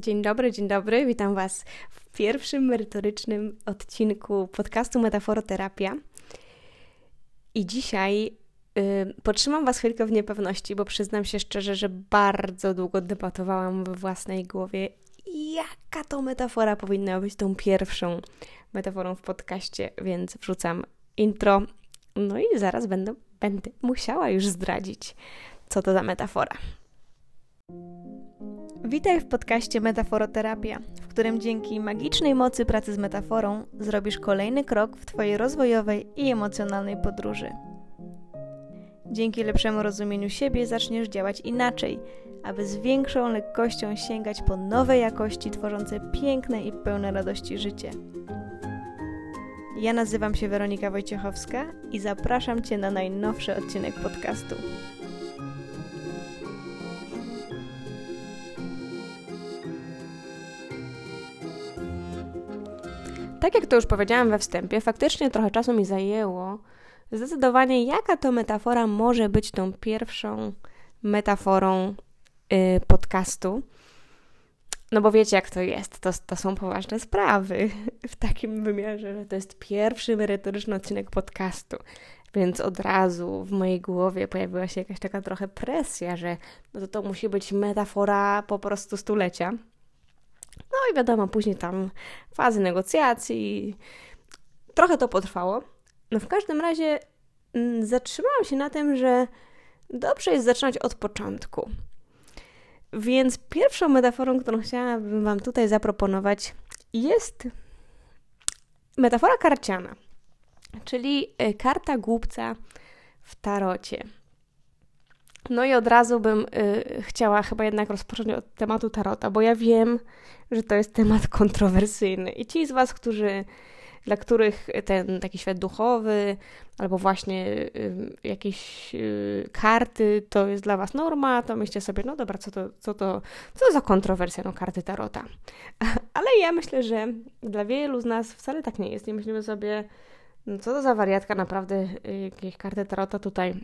Dzień dobry, dzień dobry. Witam Was w pierwszym merytorycznym odcinku podcastu Metaforoterapia. I dzisiaj yy, Was chwilkę w niepewności, bo przyznam się szczerze, że bardzo długo debatowałam we własnej głowie, jaka to metafora powinna być tą pierwszą metaforą w podcaście, więc wrzucam intro. No i zaraz będę, będę musiała już zdradzić, co to za metafora. Witaj w podcaście Metaforoterapia, w którym dzięki magicznej mocy pracy z metaforą zrobisz kolejny krok w Twojej rozwojowej i emocjonalnej podróży. Dzięki lepszemu rozumieniu siebie zaczniesz działać inaczej, aby z większą lekkością sięgać po nowe jakości tworzące piękne i pełne radości życie. Ja nazywam się Weronika Wojciechowska i zapraszam Cię na najnowszy odcinek podcastu. Tak jak to już powiedziałam we wstępie, faktycznie trochę czasu mi zajęło zdecydowanie, jaka to metafora może być tą pierwszą metaforą yy, podcastu. No bo wiecie, jak to jest. To, to są poważne sprawy w takim wymiarze, że to jest pierwszy merytoryczny odcinek podcastu. Więc od razu w mojej głowie pojawiła się jakaś taka trochę presja, że no to, to musi być metafora po prostu stulecia. No i wiadomo, później tam fazy negocjacji. Trochę to potrwało. No w każdym razie mm, zatrzymałam się na tym, że dobrze jest zaczynać od początku. Więc pierwszą metaforą, którą chciałabym Wam tutaj zaproponować, jest metafora karciana, czyli e, karta głupca w tarocie. No i od razu bym y, chciała chyba jednak rozpocząć od tematu tarota, bo ja wiem, że to jest temat kontrowersyjny. I ci z Was, którzy, dla których ten taki świat duchowy albo właśnie y, jakieś y, karty to jest dla Was norma, to myślcie sobie, no dobra, co to, co to, co za kontrowersja, no karty tarota. Ale ja myślę, że dla wielu z nas wcale tak nie jest. Nie myślimy sobie, no co to za wariatka, naprawdę y, jakieś karty tarota tutaj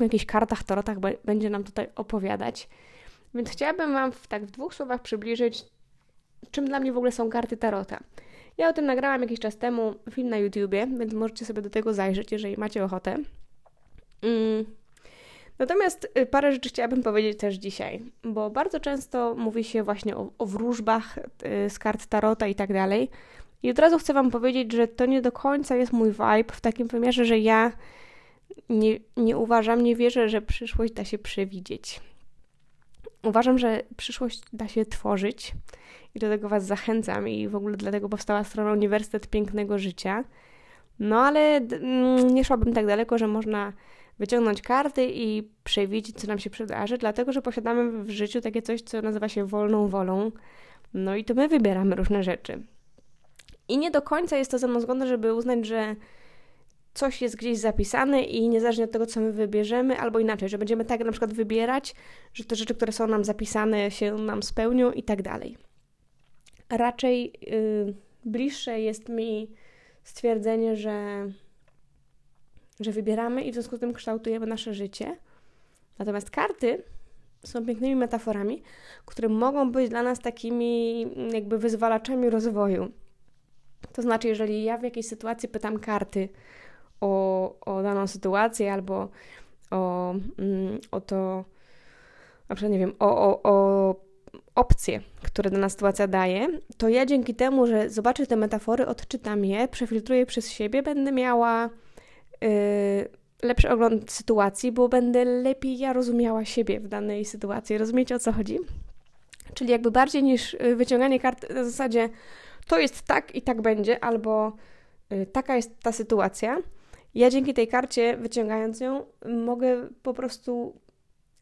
o jakichś kartach, tarotach będzie nam tutaj opowiadać. Więc chciałabym Wam w, tak w dwóch słowach przybliżyć, czym dla mnie w ogóle są karty tarota. Ja o tym nagrałam jakiś czas temu film na YouTubie, więc możecie sobie do tego zajrzeć, jeżeli macie ochotę. Mm. Natomiast y, parę rzeczy chciałabym powiedzieć też dzisiaj, bo bardzo często mówi się właśnie o, o wróżbach y, z kart tarota i tak dalej. I od razu chcę Wam powiedzieć, że to nie do końca jest mój vibe w takim wymiarze, że ja nie, nie uważam, nie wierzę, że przyszłość da się przewidzieć. Uważam, że przyszłość da się tworzyć i do tego Was zachęcam i w ogóle dlatego powstała strona Uniwersytet Pięknego Życia. No ale mm, nie szłabym tak daleko, że można wyciągnąć karty i przewidzieć, co nam się przydarzy, dlatego że posiadamy w życiu takie coś, co nazywa się wolną wolą. No i to my wybieramy różne rzeczy. I nie do końca jest to ze mną zgodne, żeby uznać, że coś jest gdzieś zapisane i niezależnie od tego, co my wybierzemy, albo inaczej, że będziemy tak na przykład wybierać, że te rzeczy, które są nam zapisane, się nam spełnią i tak dalej. Raczej yy, bliższe jest mi stwierdzenie, że, że wybieramy i w związku z tym kształtujemy nasze życie. Natomiast karty są pięknymi metaforami, które mogą być dla nas takimi jakby wyzwalaczami rozwoju. To znaczy, jeżeli ja w jakiejś sytuacji pytam karty, o, o daną sytuację albo o, mm, o to, na przykład nie wiem, o, o, o opcje, które dana sytuacja daje, to ja dzięki temu, że zobaczę te metafory, odczytam je, przefiltruję przez siebie, będę miała yy, lepszy ogląd sytuacji, bo będę lepiej ja rozumiała siebie w danej sytuacji. Rozumiecie o co chodzi? Czyli jakby bardziej niż y, wyciąganie kart na zasadzie to jest tak i tak będzie, albo yy, taka jest ta sytuacja, ja dzięki tej karcie, wyciągając ją, mogę po prostu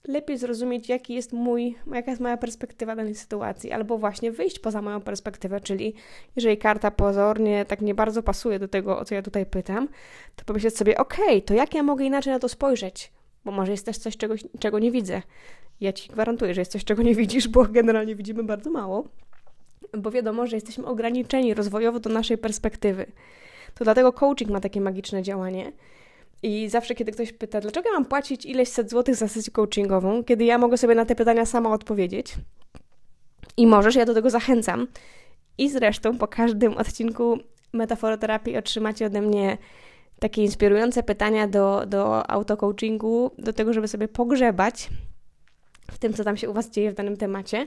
lepiej zrozumieć, jaki jest mój, jaka jest moja perspektywa danej sytuacji, albo właśnie wyjść poza moją perspektywę, czyli jeżeli karta pozornie tak nie bardzo pasuje do tego, o co ja tutaj pytam, to pomyśleć sobie, ok, to jak ja mogę inaczej na to spojrzeć? Bo może jest też coś, czego, czego nie widzę. Ja ci gwarantuję, że jest coś, czego nie widzisz, bo generalnie widzimy bardzo mało, bo wiadomo, że jesteśmy ograniczeni rozwojowo do naszej perspektywy. To dlatego coaching ma takie magiczne działanie. I zawsze, kiedy ktoś pyta, dlaczego mam płacić ileś set złotych za sesję coachingową, kiedy ja mogę sobie na te pytania sama odpowiedzieć, I możesz, ja do tego zachęcam. I zresztą po każdym odcinku metaforoterapii otrzymacie ode mnie takie inspirujące pytania do, do autocoachingu, do tego, żeby sobie pogrzebać w tym, co tam się u Was dzieje w danym temacie.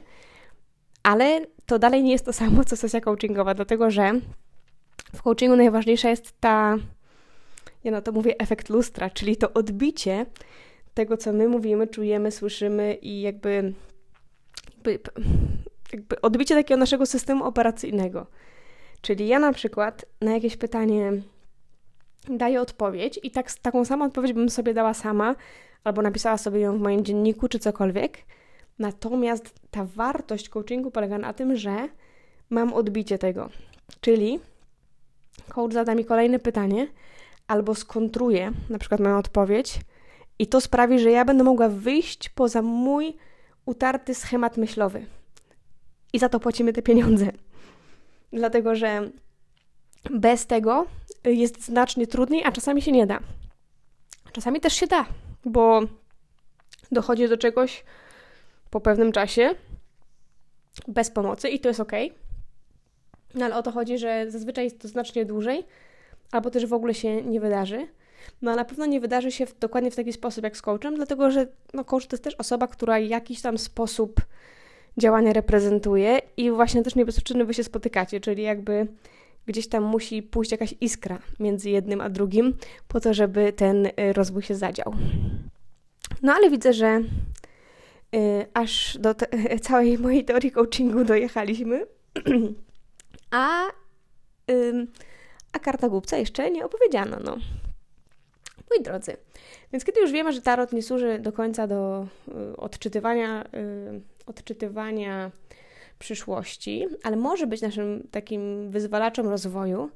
Ale to dalej nie jest to samo, co sesja coachingowa, dlatego że w coachingu najważniejsza jest ta, ja na to mówię, efekt lustra, czyli to odbicie tego, co my mówimy, czujemy, słyszymy i jakby, jakby, jakby odbicie takiego naszego systemu operacyjnego. Czyli ja na przykład na jakieś pytanie daję odpowiedź i tak, taką samą odpowiedź bym sobie dała sama, albo napisała sobie ją w moim dzienniku, czy cokolwiek. Natomiast ta wartość coachingu polega na tym, że mam odbicie tego. Czyli coach zada mi kolejne pytanie, albo skontruje na przykład moją odpowiedź, i to sprawi, że ja będę mogła wyjść poza mój utarty schemat myślowy. I za to płacimy te pieniądze. Dlatego, że bez tego jest znacznie trudniej, a czasami się nie da. Czasami też się da, bo dochodzi do czegoś po pewnym czasie bez pomocy i to jest ok. No ale o to chodzi, że zazwyczaj jest to znacznie dłużej, albo też w ogóle się nie wydarzy. No a na pewno nie wydarzy się w, dokładnie w taki sposób jak z coachem, dlatego że no, coach to jest też osoba, która jakiś tam sposób działania reprezentuje i właśnie też nie wy się spotykacie, czyli jakby gdzieś tam musi pójść jakaś iskra między jednym a drugim po to, żeby ten y, rozwój się zadział. No ale widzę, że y, aż do te, całej mojej teorii coachingu dojechaliśmy, a, y, a karta głupca jeszcze nie opowiedziano. No. Moi drodzy, więc kiedy już wiemy, że tarot nie służy do końca do y, odczytywania, y, odczytywania przyszłości, ale może być naszym takim wyzwalaczem rozwoju,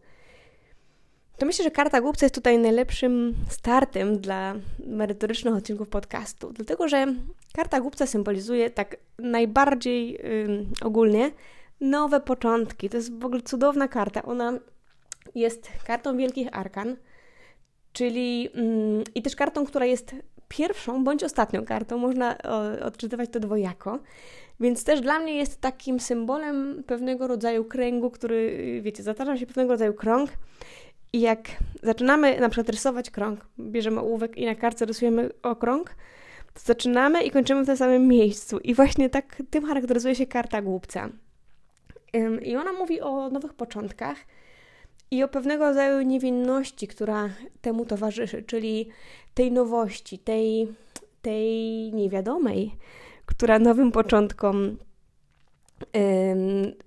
to myślę, że karta głupca jest tutaj najlepszym startem dla merytorycznych odcinków podcastu, dlatego że karta głupca symbolizuje tak najbardziej y, ogólnie nowe początki. To jest w ogóle cudowna karta. Ona jest kartą wielkich arkan czyli mm, i też kartą, która jest pierwszą bądź ostatnią kartą, można o, odczytywać to dwojako. Więc też dla mnie jest takim symbolem pewnego rodzaju kręgu, który, wiecie, zatacza się pewnego rodzaju krąg. I jak zaczynamy na przykład rysować krąg, bierzemy ołówek i na kartce rysujemy okrąg, to zaczynamy i kończymy w tym samym miejscu. I właśnie tak tym charakteryzuje się karta głupca. I ona mówi o nowych początkach, i o pewnego rodzaju niewinności, która temu towarzyszy, czyli tej nowości, tej, tej niewiadomej, która nowym początkom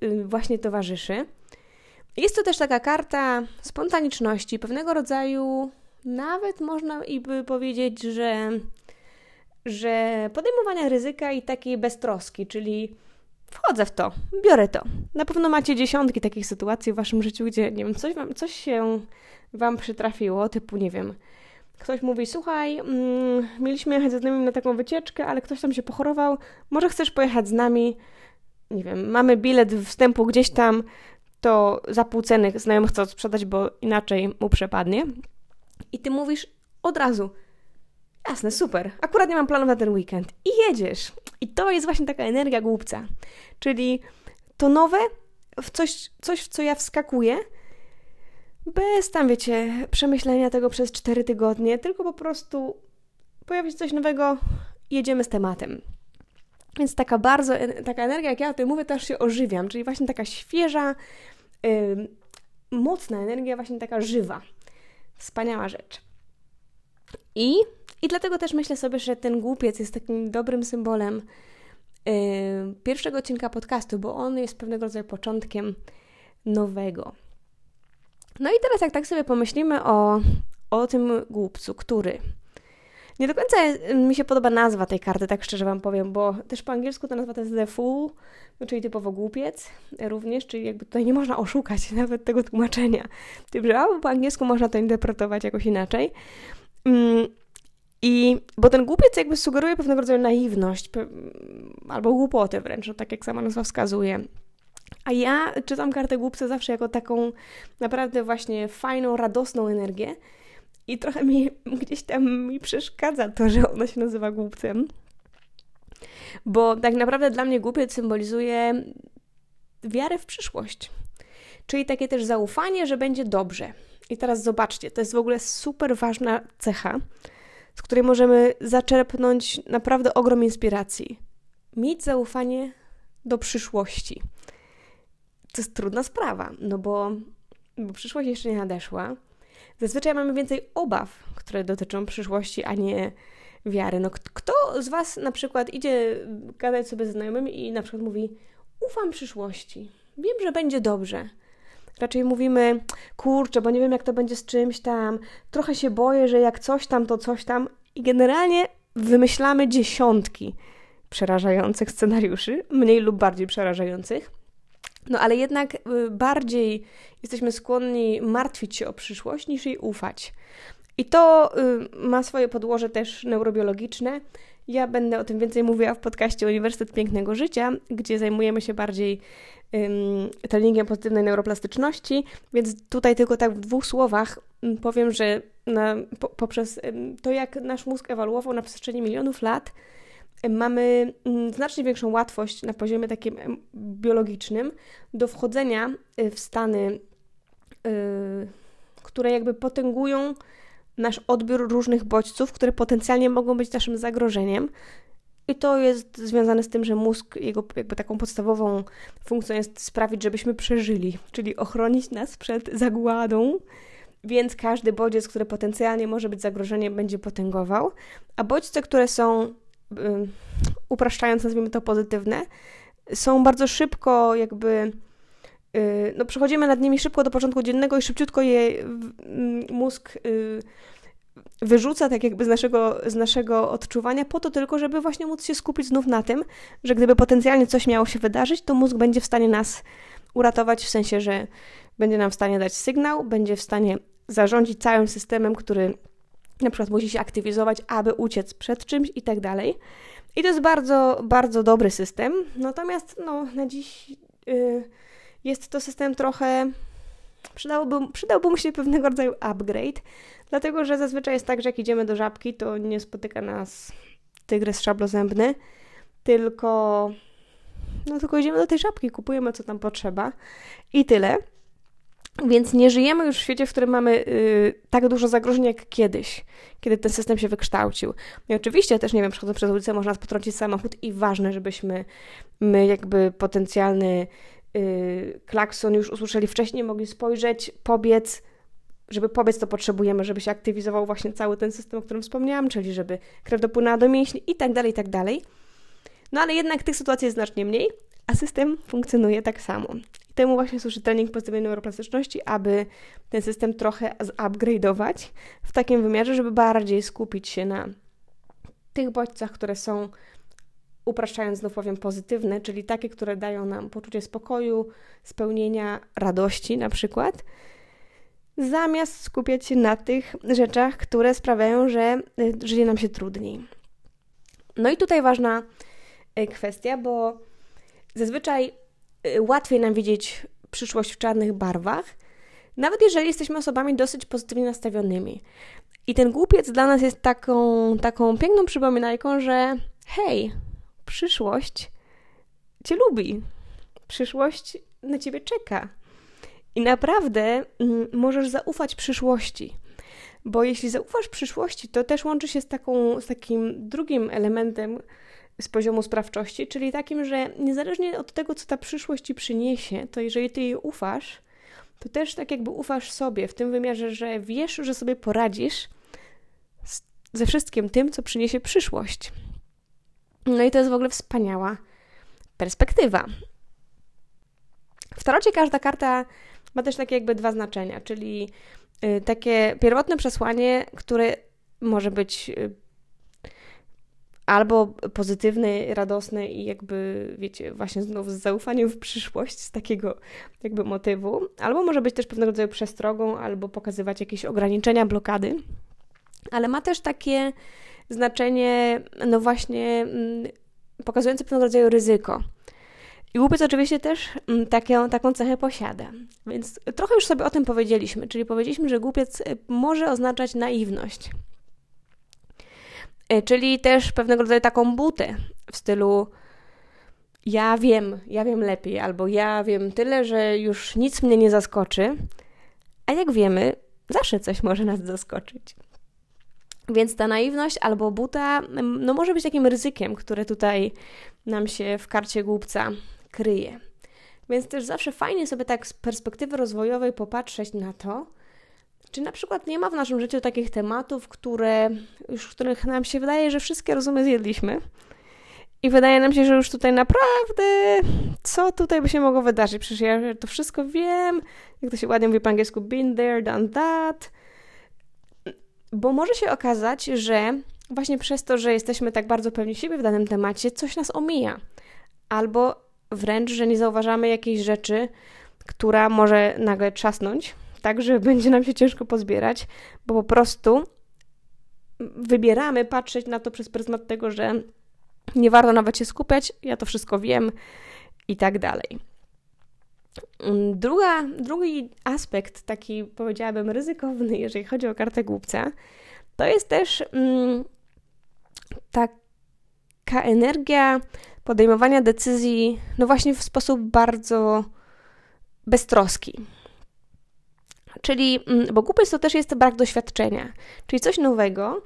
yy, właśnie towarzyszy. Jest to też taka karta spontaniczności, pewnego rodzaju, nawet można i by powiedzieć, że, że podejmowania ryzyka i takiej beztroski, czyli wchodzę w to, biorę to. Na pewno macie dziesiątki takich sytuacji w waszym życiu, gdzie, nie wiem, coś, wam, coś się wam przytrafiło, typu, nie wiem, ktoś mówi, słuchaj, mm, mieliśmy jechać ze znajomym na taką wycieczkę, ale ktoś tam się pochorował, może chcesz pojechać z nami? Nie wiem, mamy bilet wstępu gdzieś tam, to za pół ceny znajomy chce sprzedać, bo inaczej mu przepadnie. I ty mówisz od razu, Jasne, super. Akurat nie mam planów na ten weekend. I jedziesz. I to jest właśnie taka energia głupca. Czyli to nowe, w coś, coś w co ja wskakuję, bez tam, wiecie, przemyślenia tego przez cztery tygodnie, tylko po prostu pojawi się coś nowego jedziemy z tematem. Więc taka bardzo, taka energia, jak ja o tym mówię, też się ożywiam, czyli właśnie taka świeża, yy, mocna energia, właśnie taka żywa. Wspaniała rzecz. I i dlatego też myślę sobie, że ten głupiec jest takim dobrym symbolem yy, pierwszego odcinka podcastu, bo on jest pewnego rodzaju początkiem nowego. No i teraz, jak tak sobie pomyślimy o, o tym głupcu, który. Nie do końca mi się podoba nazwa tej karty, tak szczerze Wam powiem, bo też po angielsku ta nazwa to jest The Fool, czyli typowo głupiec również, czyli jakby tutaj nie można oszukać nawet tego tłumaczenia. Tym, że po angielsku można to interpretować jakoś inaczej. I bo ten głupiec jakby sugeruje pewnego rodzaju naiwność, albo głupotę wręcz, no tak jak sama nazwa wskazuje. A ja czytam kartę głupca zawsze jako taką naprawdę właśnie fajną, radosną energię. I trochę mi gdzieś tam mi przeszkadza to, że ona się nazywa głupcem. Bo tak naprawdę dla mnie głupiec symbolizuje wiarę w przyszłość. Czyli takie też zaufanie, że będzie dobrze. I teraz zobaczcie, to jest w ogóle super ważna cecha, z której możemy zaczerpnąć naprawdę ogrom inspiracji. Mieć zaufanie do przyszłości. To jest trudna sprawa, no bo, bo przyszłość jeszcze nie nadeszła. Zazwyczaj mamy więcej obaw, które dotyczą przyszłości, a nie wiary. No, kto z Was na przykład idzie gadać sobie ze znajomymi i na przykład mówi: Ufam przyszłości, wiem, że będzie dobrze. Raczej mówimy: Kurczę, bo nie wiem, jak to będzie z czymś tam, trochę się boję, że jak coś tam, to coś tam. I generalnie wymyślamy dziesiątki przerażających scenariuszy, mniej lub bardziej przerażających. No ale jednak y, bardziej jesteśmy skłonni martwić się o przyszłość niż jej ufać. I to y, ma swoje podłoże też neurobiologiczne. Ja będę o tym więcej mówiła w podcaście Uniwersytet Pięknego Życia, gdzie zajmujemy się bardziej treningiem pozytywnej neuroplastyczności, więc tutaj tylko tak w dwóch słowach powiem, że na, po, poprzez to, jak nasz mózg ewaluował na przestrzeni milionów lat, mamy znacznie większą łatwość na poziomie takim biologicznym do wchodzenia y, w stany, y, które jakby potęgują nasz odbiór różnych bodźców, które potencjalnie mogą być naszym zagrożeniem. I to jest związane z tym, że mózg, jego jakby taką podstawową funkcją jest sprawić, żebyśmy przeżyli, czyli ochronić nas przed zagładą, więc każdy bodziec, który potencjalnie może być zagrożeniem, będzie potęgował, a bodźce, które są, upraszczając, nazwijmy to pozytywne, są bardzo szybko jakby y, no, przechodzimy nad nimi szybko do porządku dziennego i szybciutko je mózg y, wyrzuca tak jakby z naszego, z naszego odczuwania po to tylko, żeby właśnie móc się skupić znów na tym, że gdyby potencjalnie coś miało się wydarzyć, to mózg będzie w stanie nas uratować, w sensie, że będzie nam w stanie dać sygnał, będzie w stanie zarządzić całym systemem, który na przykład musi się aktywizować, aby uciec przed czymś i tak dalej. I to jest bardzo, bardzo dobry system. Natomiast no, na dziś yy, jest to system trochę. Przydałby, przydałby mu się pewnego rodzaju upgrade, dlatego że zazwyczaj jest tak, że jak idziemy do żabki, to nie spotyka nas tygrys szablozębny, tylko no tylko idziemy do tej żabki, kupujemy co tam potrzeba i tyle. Więc nie żyjemy już w świecie, w którym mamy yy, tak dużo zagrożeń jak kiedyś, kiedy ten system się wykształcił. I oczywiście też, nie wiem, przechodząc przez ulicę można nas potrącić samochód i ważne, żebyśmy my jakby potencjalny klakson już usłyszeli wcześniej, mogli spojrzeć, pobiec, żeby pobiec to potrzebujemy, żeby się aktywizował właśnie cały ten system, o którym wspomniałam, czyli żeby krew dopłynęła do mięśni i tak dalej, i tak dalej. No ale jednak tych sytuacji jest znacznie mniej, a system funkcjonuje tak samo. I temu właśnie służy trening pozytywnej neuroplastyczności, aby ten system trochę zupgrade'ować w takim wymiarze, żeby bardziej skupić się na tych bodźcach, które są, upraszczając znów powiem, pozytywne, czyli takie, które dają nam poczucie spokoju, spełnienia, radości na przykład, zamiast skupiać się na tych rzeczach, które sprawiają, że y, żyje nam się trudniej. No i tutaj ważna y, kwestia, bo Zazwyczaj y, łatwiej nam widzieć przyszłość w czarnych barwach, nawet jeżeli jesteśmy osobami dosyć pozytywnie nastawionymi. I ten głupiec dla nas jest taką, taką piękną przypominajką, że hej, przyszłość cię lubi. Przyszłość na ciebie czeka. I naprawdę mm, możesz zaufać przyszłości. Bo jeśli zaufasz przyszłości, to też łączy się z, taką, z takim drugim elementem, z poziomu sprawczości, czyli takim, że niezależnie od tego, co ta przyszłość ci przyniesie, to jeżeli ty jej ufasz, to też tak jakby ufasz sobie w tym wymiarze, że wiesz, że sobie poradzisz ze wszystkim tym, co przyniesie przyszłość. No i to jest w ogóle wspaniała perspektywa. W tarocie każda karta ma też takie jakby dwa znaczenia, czyli y, takie pierwotne przesłanie, które może być y, albo pozytywny, radosny i jakby, wiecie, właśnie znów z zaufaniem w przyszłość, z takiego jakby motywu, albo może być też pewnego rodzaju przestrogą, albo pokazywać jakieś ograniczenia, blokady, ale ma też takie znaczenie, no właśnie, mm, pokazujące pewnego rodzaju ryzyko. I głupiec oczywiście też mm, takie, taką cechę posiada. Więc trochę już sobie o tym powiedzieliśmy, czyli powiedzieliśmy, że głupiec y, może oznaczać naiwność. Y, czyli też pewnego rodzaju taką butę w stylu ja wiem, ja wiem lepiej, albo ja wiem tyle, że już nic mnie nie zaskoczy, a jak wiemy, zawsze coś może nas zaskoczyć. Więc ta naiwność albo buta no może być takim ryzykiem, które tutaj nam się w karcie głupca kryje. Więc też zawsze fajnie sobie tak z perspektywy rozwojowej popatrzeć na to, czy na przykład nie ma w naszym życiu takich tematów, które już których nam się wydaje, że wszystkie rozumy zjedliśmy. I wydaje nam się, że już tutaj naprawdę, co tutaj by się mogło wydarzyć? Przecież ja to wszystko wiem, jak to się ładnie mówi po angielsku, been there, done that. Bo może się okazać, że właśnie przez to, że jesteśmy tak bardzo pewni siebie w danym temacie, coś nas omija. Albo wręcz, że nie zauważamy jakiejś rzeczy, która może nagle trzasnąć, tak, że będzie nam się ciężko pozbierać, bo po prostu wybieramy patrzeć na to przez pryzmat tego, że nie warto nawet się skupiać, ja to wszystko wiem i tak dalej. Druga, drugi aspekt, taki powiedziałabym ryzykowny, jeżeli chodzi o kartę głupca, to jest też mm, taka energia podejmowania decyzji, no właśnie w sposób bardzo beztroski. Czyli, mm, bo głupiec to też jest brak doświadczenia, czyli coś nowego,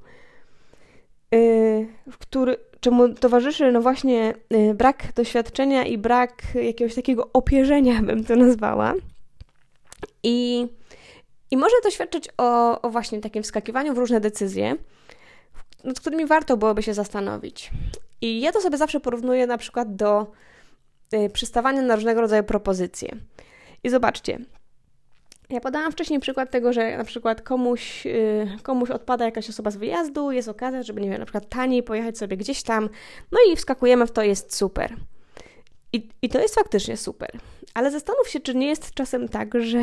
w który, czemu towarzyszy no właśnie yy, brak doświadczenia i brak jakiegoś takiego opierzenia, bym to nazwała. I, i może to świadczyć o, o właśnie takim wskakiwaniu w różne decyzje, nad którymi warto byłoby się zastanowić. I ja to sobie zawsze porównuję na przykład do y, przystawania na różnego rodzaju propozycje. I zobaczcie, ja podałam wcześniej przykład tego, że na przykład komuś, y, komuś odpada jakaś osoba z wyjazdu, jest okazja, żeby, nie wiem, na przykład taniej pojechać sobie gdzieś tam, no i wskakujemy w to, jest super. I, I to jest faktycznie super. Ale zastanów się, czy nie jest czasem tak, że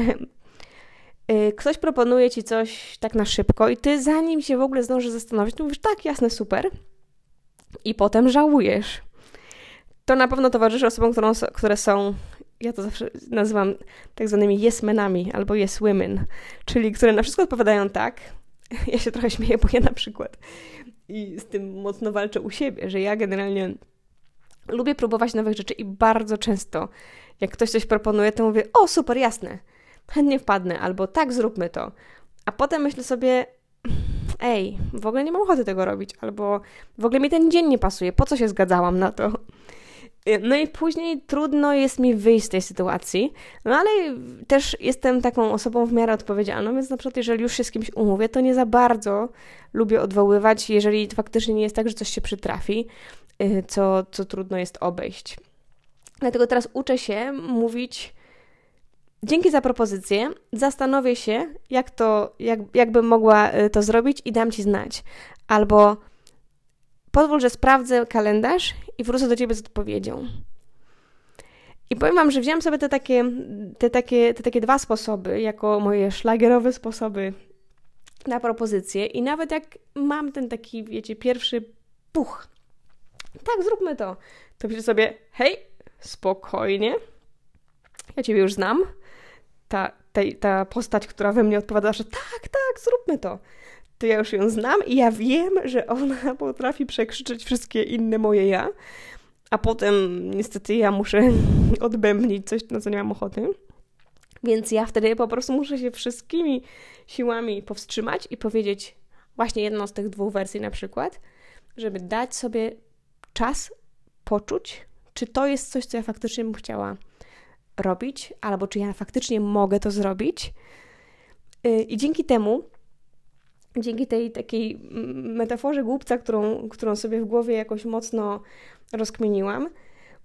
y, ktoś proponuje ci coś tak na szybko i ty zanim się w ogóle zdążysz zastanowić, mówisz, tak, jasne, super. I potem żałujesz. To na pewno towarzyszy osobom, które są ja to zawsze nazywam tak zwanymi yes menami albo yes women, czyli które na wszystko odpowiadają tak. Ja się trochę śmieję, bo ja na przykład i z tym mocno walczę u siebie, że ja generalnie lubię próbować nowych rzeczy i bardzo często jak ktoś coś proponuje, to mówię, o super, jasne, chętnie wpadnę, albo tak, zróbmy to. A potem myślę sobie, ej, w ogóle nie mam ochoty tego robić, albo w ogóle mi ten dzień nie pasuje, po co się zgadzałam na to? No i później trudno jest mi wyjść z tej sytuacji, no ale też jestem taką osobą w miarę odpowiedzialną, więc na przykład jeżeli już się z kimś umówię, to nie za bardzo lubię odwoływać, jeżeli faktycznie nie jest tak, że coś się przytrafi, y, co, co trudno jest obejść. Dlatego teraz uczę się mówić dzięki za propozycję, zastanowię się, jak to, jak, jakbym mogła y, to zrobić i dam Ci znać. Albo Pozwól, że sprawdzę kalendarz i wrócę do Ciebie z odpowiedzią. I powiem Wam, że wziąłem sobie te takie, te takie, te takie dwa sposoby jako moje szlagierowe sposoby na propozycję i nawet jak mam ten taki, wiecie, pierwszy puch, tak, zróbmy to, to piszę sobie, hej, spokojnie, ja Ciebie już znam, ta, ta, ta postać, która we mnie odpowiada, że tak, tak, zróbmy to to ja już ją znam i ja wiem, że ona potrafi przekrzyczeć wszystkie inne moje ja, a potem niestety ja muszę odbębnić coś, na co nie mam ochoty. Więc ja wtedy po prostu muszę się wszystkimi siłami powstrzymać i powiedzieć właśnie jedną z tych dwóch wersji na przykład, żeby dać sobie czas poczuć, czy to jest coś, co ja faktycznie bym chciała robić, albo czy ja faktycznie mogę to zrobić. Y, I dzięki temu dzięki tej takiej metaforze głupca, którą, którą sobie w głowie jakoś mocno rozkminiłam,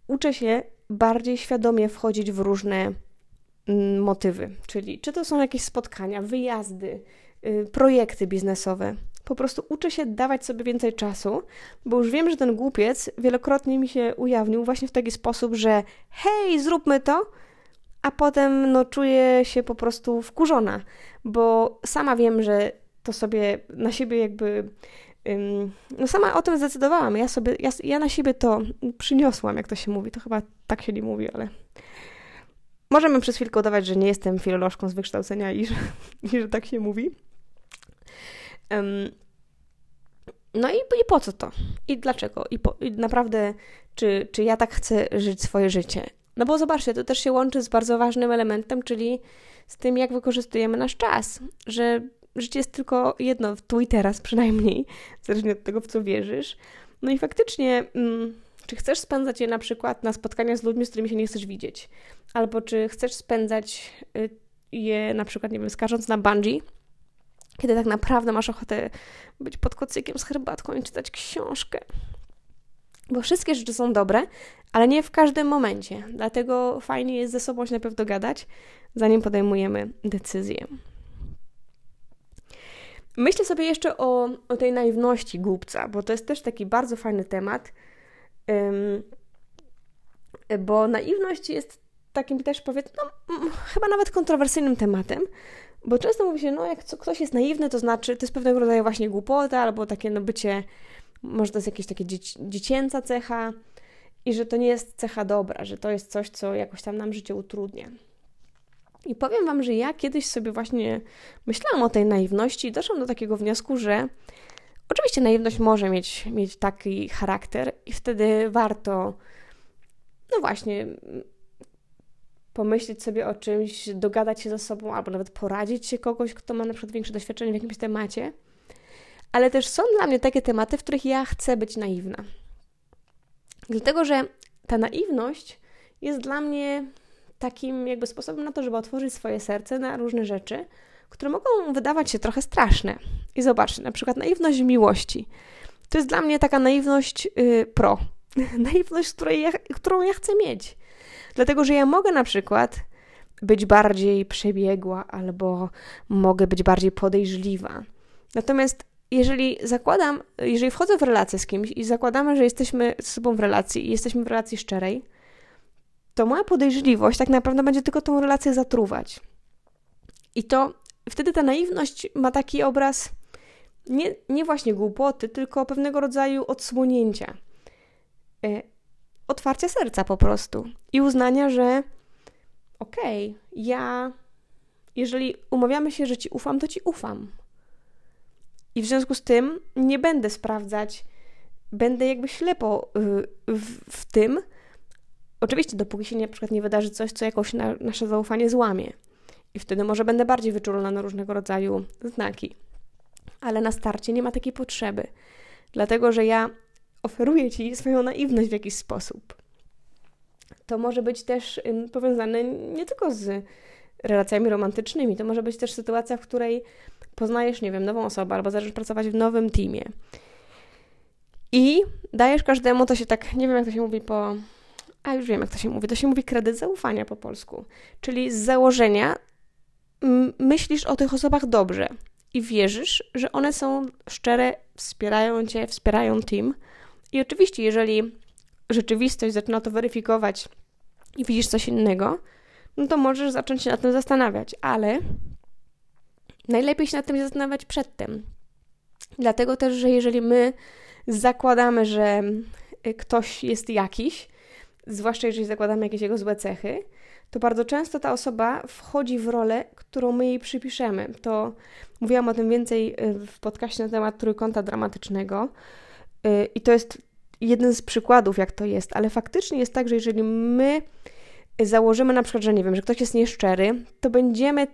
uczę się bardziej świadomie wchodzić w różne mm, motywy. Czyli czy to są jakieś spotkania, wyjazdy, y, projekty biznesowe. Po prostu uczę się dawać sobie więcej czasu, bo już wiem, że ten głupiec wielokrotnie mi się ujawnił właśnie w taki sposób, że hej, zróbmy to, a potem no, czuję się po prostu wkurzona, bo sama wiem, że to sobie na siebie jakby. No sama o tym zdecydowałam. Ja sobie, ja, ja na siebie to przyniosłam, jak to się mówi. To chyba tak się nie mówi, ale możemy przez chwilkę udawać, że nie jestem filolożką z wykształcenia i że, i że tak się mówi. Um, No i, i po co to? I dlaczego? I, po, I naprawdę, czy, czy ja tak chcę żyć swoje życie? No bo zobaczcie, to też się łączy z bardzo ważnym elementem, czyli z tym, jak wykorzystujemy nasz czas. Że życie jest tylko jedno, tu i teraz przynajmniej, zależnie od tego, w co wierzysz. No i faktycznie, mm, czy chcesz spędzać je na przykład na spotkania z ludźmi, z którymi się nie chcesz widzieć? Albo czy chcesz spędzać y, je na przykład, nie wiem, skacząc na bungee, kiedy tak naprawdę masz ochotę być pod kocykiem z herbatką i czytać książkę. Bo wszystkie rzeczy są dobre, ale nie w każdym momencie. Dlatego fajnie jest ze sobą się najpierw dogadać, zanim podejmujemy decyzję. Myślę sobie jeszcze o, o tej naiwności głupca, bo to jest też taki bardzo fajny temat. Bo naiwność jest takim też powiedzmy, no, chyba nawet kontrowersyjnym tematem, bo często mówi się, no jak ktoś jest naiwny, to znaczy, to jest pewnego rodzaju właśnie głupota, albo takie no bycie, może to jest jakieś takie dzieci, dziecięca cecha i że to nie jest cecha dobra, że to jest coś, co jakoś tam nam życie utrudnia. I powiem Wam, że ja kiedyś sobie właśnie myślałam o tej naiwności i doszłam do takiego wniosku, że oczywiście naiwność może mieć, mieć taki charakter i wtedy warto, no właśnie, pomyśleć sobie o czymś, dogadać się ze sobą, albo nawet poradzić się kogoś, kto ma na przykład większe doświadczenie w jakimś temacie. Ale też są dla mnie takie tematy, w których ja chcę być naiwna. Dlatego, że ta naiwność jest dla mnie takim jakby sposobem na to, żeby otworzyć swoje serce na różne rzeczy, które mogą wydawać się trochę straszne. I zobaczcie, na przykład naiwność miłości. To jest dla mnie taka naiwność yy, pro. naiwność, której ja, którą ja chcę mieć. Dlatego, że ja mogę na przykład być bardziej przebiegła albo mogę być bardziej podejrzliwa. Natomiast jeżeli zakładam, jeżeli wchodzę w relację z kimś i zakładamy, że jesteśmy z sobą w relacji i jesteśmy w relacji szczerej, to moja podejrzliwość tak naprawdę będzie tylko tą relację zatruwać. I to wtedy ta naiwność ma taki obraz nie, nie właśnie głupoty, tylko pewnego rodzaju odsłonięcia. E, otwarcia serca po prostu i uznania, że okej, okay, ja, jeżeli umawiamy się, że ci ufam, to ci ufam. I w związku z tym nie będę sprawdzać, będę jakby ślepo y, w, w tym, oczywiście dopóki się nie, na przykład nie wydarzy coś, co jakoś na, nasze zaufanie złamie. I wtedy może będę bardziej wyczulona na różnego rodzaju znaki. Ale na starcie nie ma takiej potrzeby. Dlatego, że ja oferuje ci swoją naiwność w jakiś sposób. To może być też powiązane nie tylko z relacjami romantycznymi, to może być też sytuacja, w której poznajesz, nie wiem, nową osobę albo zaczniesz pracować w nowym teamie. I dajesz każdemu, to się tak, nie wiem jak to się mówi po. A już wiem jak to się mówi. To się mówi kredyt zaufania po polsku. Czyli z założenia myślisz o tych osobach dobrze i wierzysz, że one są szczere, wspierają cię, wspierają team i oczywiście, jeżeli rzeczywistość zaczyna to weryfikować i widzisz coś innego, no to możesz zacząć się nad tym zastanawiać, ale najlepiej się nad tym zastanawiać przedtem. Dlatego też, że jeżeli my zakładamy, że ktoś jest jakiś, zwłaszcza jeżeli zakładamy jakieś jego złe cechy, to bardzo często ta osoba wchodzi w rolę, którą my jej przypiszemy. To mówiłam o tym więcej y, w podcaście na temat trójkąta dramatycznego. Y, I to jest jeden z przykładów, jak to jest, ale faktycznie jest tak, że jeżeli my założymy na przykład, że nie wiem, że ktoś jest nieszczery, to będziemy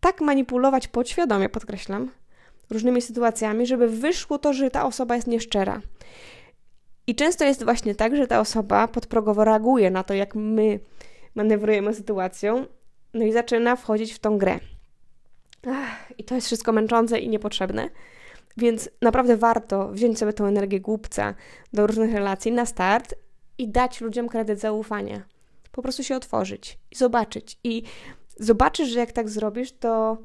tak manipulować podświadomie, podkreślam, różnymi sytuacjami, żeby wyszło to, że ta osoba jest nieszczera. I często jest właśnie tak, że ta osoba podprogowo reaguje na to, jak my manewrujemy sytuacją, no i zaczyna wchodzić w tą grę. Ach, I to jest wszystko męczące i niepotrzebne. Więc naprawdę warto wziąć sobie tą energię głupca do różnych relacji na start i dać ludziom kredyt zaufania. Po prostu się otworzyć i zobaczyć. I zobaczysz, że jak tak zrobisz, to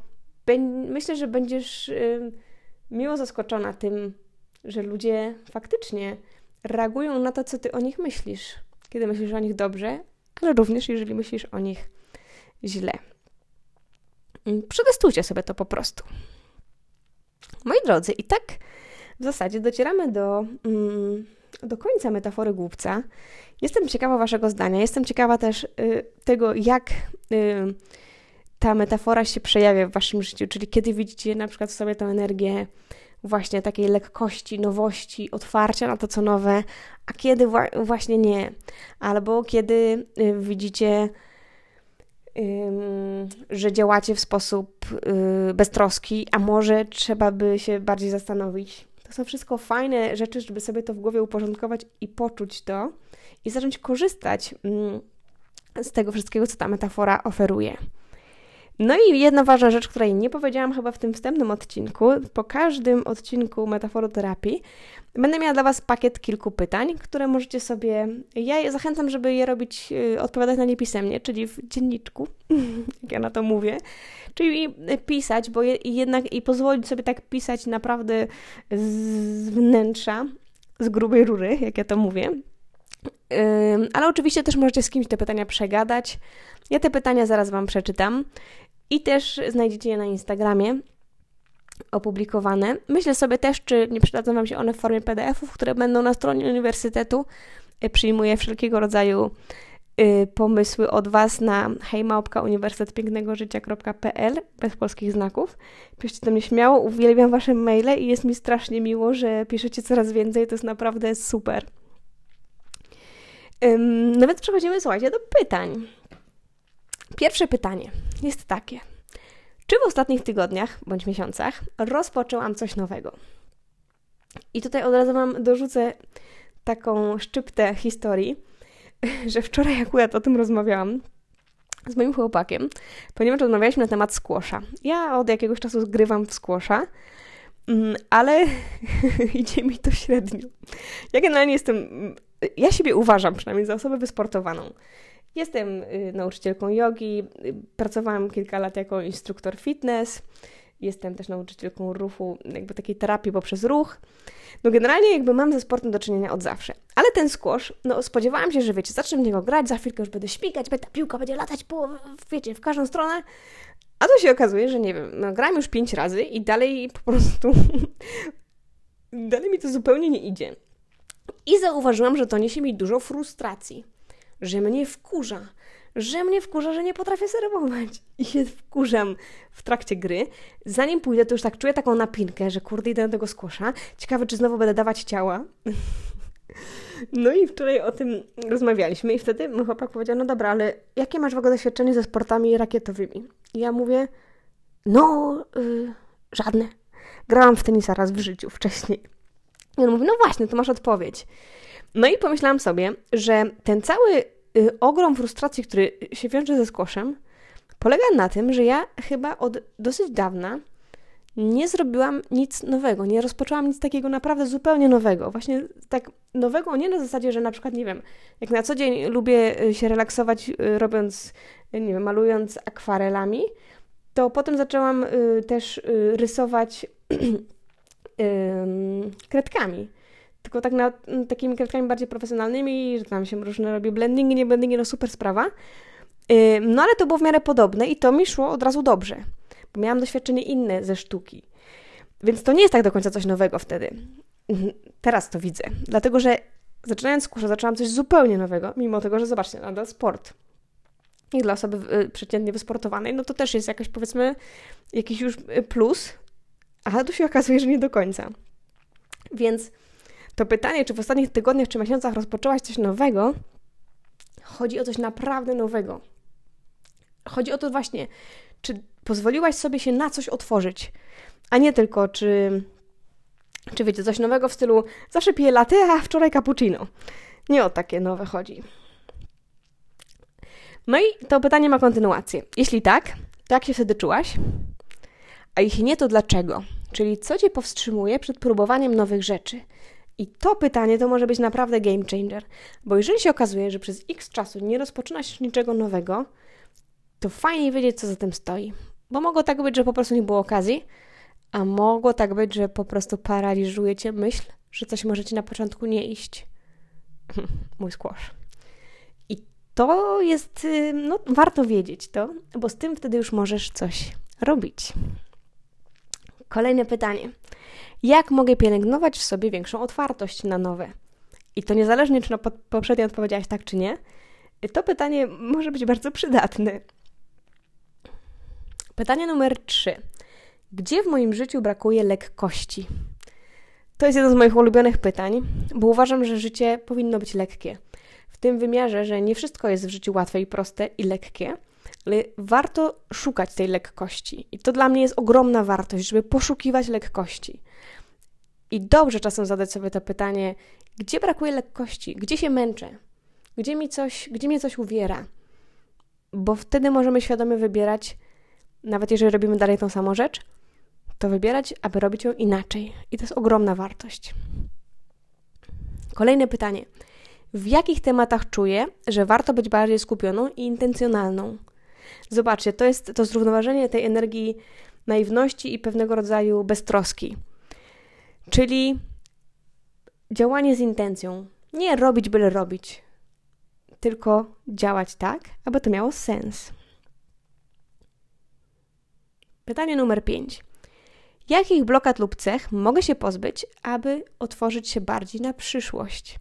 myślę, że będziesz miło zaskoczona tym, że ludzie faktycznie reagują na to, co ty o nich myślisz. Kiedy myślisz o nich dobrze, ale również jeżeli myślisz o nich źle. Przetestujcie sobie to po prostu. Moi drodzy, i tak w zasadzie docieramy do, mm, do końca metafory głupca. Jestem ciekawa Waszego zdania. Jestem ciekawa też y, tego, jak y, ta metafora się przejawia w Waszym życiu, czyli kiedy widzicie na przykład w sobie tę energię właśnie takiej lekkości, nowości, otwarcia na to, co nowe, a kiedy właśnie nie. Albo kiedy y, widzicie, że działacie w sposób y, beztroski, a może trzeba by się bardziej zastanowić. To są wszystko fajne rzeczy, żeby sobie to w głowie uporządkować i poczuć to i zacząć korzystać mm, z tego wszystkiego, co ta metafora oferuje. No i jedna ważna rzecz, której nie powiedziałam chyba w tym wstępnym odcinku. Po każdym odcinku metaforoterapii będę miała dla Was pakiet kilku pytań, które możecie sobie. Ja zachęcam, żeby je robić, y, odpowiadać na nie pisemnie, czyli w dzienniczku, jak ja na to mówię. Czyli pisać, bo je, jednak i pozwolić sobie tak pisać naprawdę z wnętrza, z grubej rury, jak ja to mówię. Ale oczywiście też możecie z kimś te pytania przegadać. Ja te pytania zaraz Wam przeczytam i też znajdziecie je na Instagramie opublikowane. Myślę sobie też, czy nie przydadzą Wam się one w formie PDF-ów, które będą na stronie uniwersytetu. Y, przyjmuję wszelkiego rodzaju y, pomysły od Was na hejmałpka uniwersytetpięknegożycia.pl bez polskich znaków. Piszcie do mnie śmiało, uwielbiam Wasze maile i jest mi strasznie miło, że piszecie coraz więcej, to jest naprawdę super. Więc przechodzimy, słuchajcie, do pytań. Pierwsze pytanie jest takie. Czy w ostatnich tygodniach bądź miesiącach rozpoczęłam coś nowego? I tutaj od razu Wam dorzucę taką szczyptę historii, że wczoraj akurat o tym rozmawiałam z moim chłopakiem, ponieważ rozmawialiśmy na temat skłosza. Ja od jakiegoś czasu zgrywam w skłosza, mm, ale idzie mi to średnio. Ja generalnie jestem, ja siebie uważam przynajmniej za osobę wysportowaną. Jestem y, nauczycielką jogi, y, pracowałam kilka lat jako instruktor fitness, jestem też nauczycielką ruchu, jakby takiej terapii poprzez ruch. No generalnie jakby mam ze sportem do czynienia od zawsze. Ale ten squash, no spodziewałam się, że wiecie, zacznę w niego grać, za chwilkę już będę śpigać, ta piłka będzie latać po, wiecie, w każdą stronę. A to się okazuje, że nie wiem, no grałem już pięć razy i dalej po prostu dalej mi to zupełnie nie idzie. I zauważyłam, że to niesie mi dużo frustracji że mnie wkurza, że mnie wkurza, że nie potrafię serwować. I się wkurzam w trakcie gry. Zanim pójdę, to już tak czuję taką napinkę, że kurde, idę do tego skłosza. Ciekawe, czy znowu będę dawać ciała. No i wczoraj o tym rozmawialiśmy i wtedy mój chłopak powiedział, no dobra, ale jakie masz w ogóle doświadczenie ze sportami rakietowymi? I ja mówię, no, yy, żadne. Grałam w tenisa raz w życiu wcześniej. I on mówi, no właśnie, to masz odpowiedź. No i pomyślałam sobie, że ten cały y, ogrom frustracji, który się wiąże ze skłoszem, polega na tym, że ja chyba od dosyć dawna nie zrobiłam nic nowego, nie rozpoczęłam nic takiego naprawdę zupełnie nowego. Właśnie tak nowego, nie na zasadzie, że na przykład, nie wiem, jak na co dzień lubię y, się relaksować y, robiąc, nie wiem, malując akwarelami, to potem zaczęłam też rysować kredkami tylko tak na takimi kredkami bardziej profesjonalnymi, że tam się różne robi blendingi, nie blendingi, no super sprawa. No ale to było w miarę podobne i to mi szło od razu dobrze, bo miałam doświadczenie inne ze sztuki. Więc to nie jest tak do końca coś nowego wtedy. Mhm, teraz to widzę, dlatego że zaczynając kursa zaczęłam coś zupełnie nowego, mimo tego, że zobaczcie, nadal sport. I dla osoby y, przeciętnie wysportowanej, no to też jest jakaś powiedzmy jakiś już y, plus, ale tu się okazuje, że nie do końca. Więc to pytanie, czy w ostatnich tygodniach czy miesiącach rozpoczęłaś coś nowego, chodzi o coś naprawdę nowego. Chodzi o to właśnie, czy pozwoliłaś sobie się na coś otworzyć, a nie tylko, czy, czy wiecie, coś nowego w stylu zawsze piję latte, a wczoraj cappuccino. Nie o takie nowe chodzi. No i to pytanie ma kontynuację. Jeśli tak, to jak się wtedy czułaś? A jeśli nie, to dlaczego? Czyli co cię powstrzymuje przed próbowaniem nowych rzeczy? I to pytanie to może być naprawdę game changer, bo jeżeli się okazuje, że przez x czasu nie rozpoczynasz niczego nowego, to fajnie wiedzieć, co za tym stoi. Bo mogło tak być, że po prostu nie było okazji, a mogło tak być, że po prostu paraliżuje cię myśl, że coś może ci na początku nie iść. Mój skłosz. I to jest, y, no, warto wiedzieć to, bo z tym wtedy już możesz coś robić. Kolejne pytanie. Jak mogę pielęgnować w sobie większą otwartość na nowe? I to niezależnie, czy na poprzednio odpowiedziałaś tak, czy nie, to pytanie może być bardzo przydatne. Pytanie numer trzy. Gdzie w moim życiu brakuje lekkości? To jest jedno z moich ulubionych pytań, bo uważam, że życie powinno być lekkie. W tym wymiarze, że nie wszystko jest w życiu łatwe i proste i lekkie, ale warto szukać tej lekkości. I to dla mnie jest ogromna wartość, żeby poszukiwać lekkości. I dobrze czasem zadać sobie to pytanie, gdzie brakuje lekkości, gdzie się męczę, gdzie, mi coś, gdzie mnie coś uwiera. Bo wtedy możemy świadomie wybierać, nawet jeżeli robimy dalej tą samą rzecz, to wybierać, aby robić ją inaczej. I to jest ogromna wartość. Kolejne pytanie. W jakich tematach czuję, że warto być bardziej skupioną i intencjonalną? Zobaczcie, to jest to zrównoważenie tej energii naiwności i pewnego rodzaju beztroski. Czyli działanie z intencją. Nie robić byle robić, tylko działać tak, aby to miało sens. Pytanie numer 5. Jakich blokad lub cech mogę się pozbyć, aby otworzyć się bardziej na przyszłość?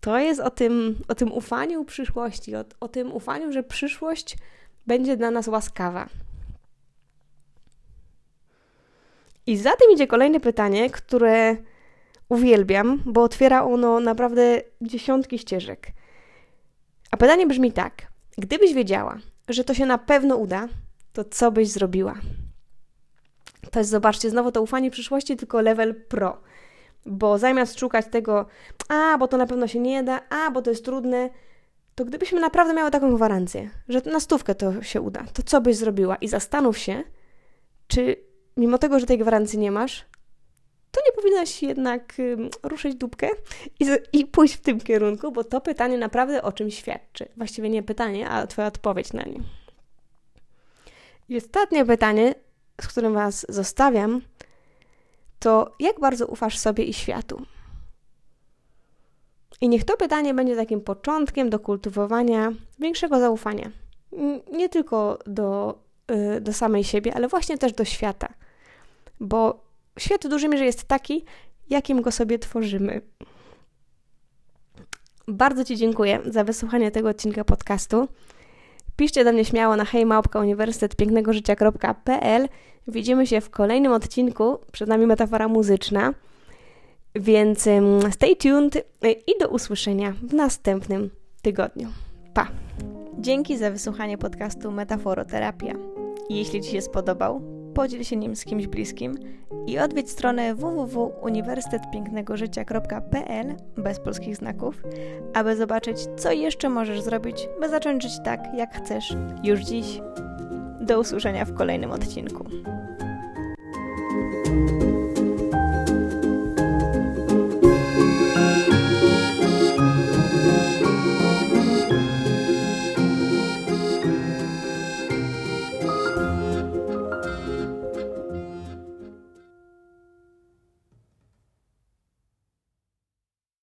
To jest o tym, o tym ufaniu przyszłości, o, o tym ufaniu, że przyszłość będzie dla nas łaskawa. I za tym idzie kolejne pytanie, które uwielbiam, bo otwiera ono naprawdę dziesiątki ścieżek. A pytanie brzmi tak: gdybyś wiedziała, że to się na pewno uda, to co byś zrobiła? To jest, zobaczcie, znowu to ufanie przyszłości, tylko level pro. Bo zamiast szukać tego, a, bo to na pewno się nie da, a, bo to jest trudne, to gdybyśmy naprawdę miały taką gwarancję, że na stówkę to się uda, to co byś zrobiła? I zastanów się, czy mimo tego, że tej gwarancji nie masz, to nie powinnaś jednak ruszyć dupkę i, i pójść w tym kierunku, bo to pytanie naprawdę o czym świadczy. Właściwie nie pytanie, a Twoja odpowiedź na nie. I ostatnie pytanie, z którym Was zostawiam, to jak bardzo ufasz sobie i światu? I niech to pytanie będzie takim początkiem do kultywowania większego zaufania. Nie tylko do, y, do samej siebie, ale właśnie też do świata. Bo świat w dużej mierze jest taki, jakim go sobie tworzymy. Bardzo Ci dziękuję za wysłuchanie tego odcinka podcastu. Piszcie do mnie śmiało na hejmałpka uniwersytet pięknego życia.pl. Widzimy się w kolejnym odcinku. Przed nami metafora muzyczna. Więc stay tuned i do usłyszenia w następnym tygodniu. Pa! Dzięki za wysłuchanie podcastu Metaforoterapia. Jeśli Ci się spodobał, podziel się nim z kimś bliskim i odwiedź stronę www.uniwersytetpięknegożycia.pl bez polskich znaków, aby zobaczyć, co jeszcze możesz zrobić, by zacząć żyć tak, jak chcesz już dziś. Do usłyszenia w kolejnym odcinku.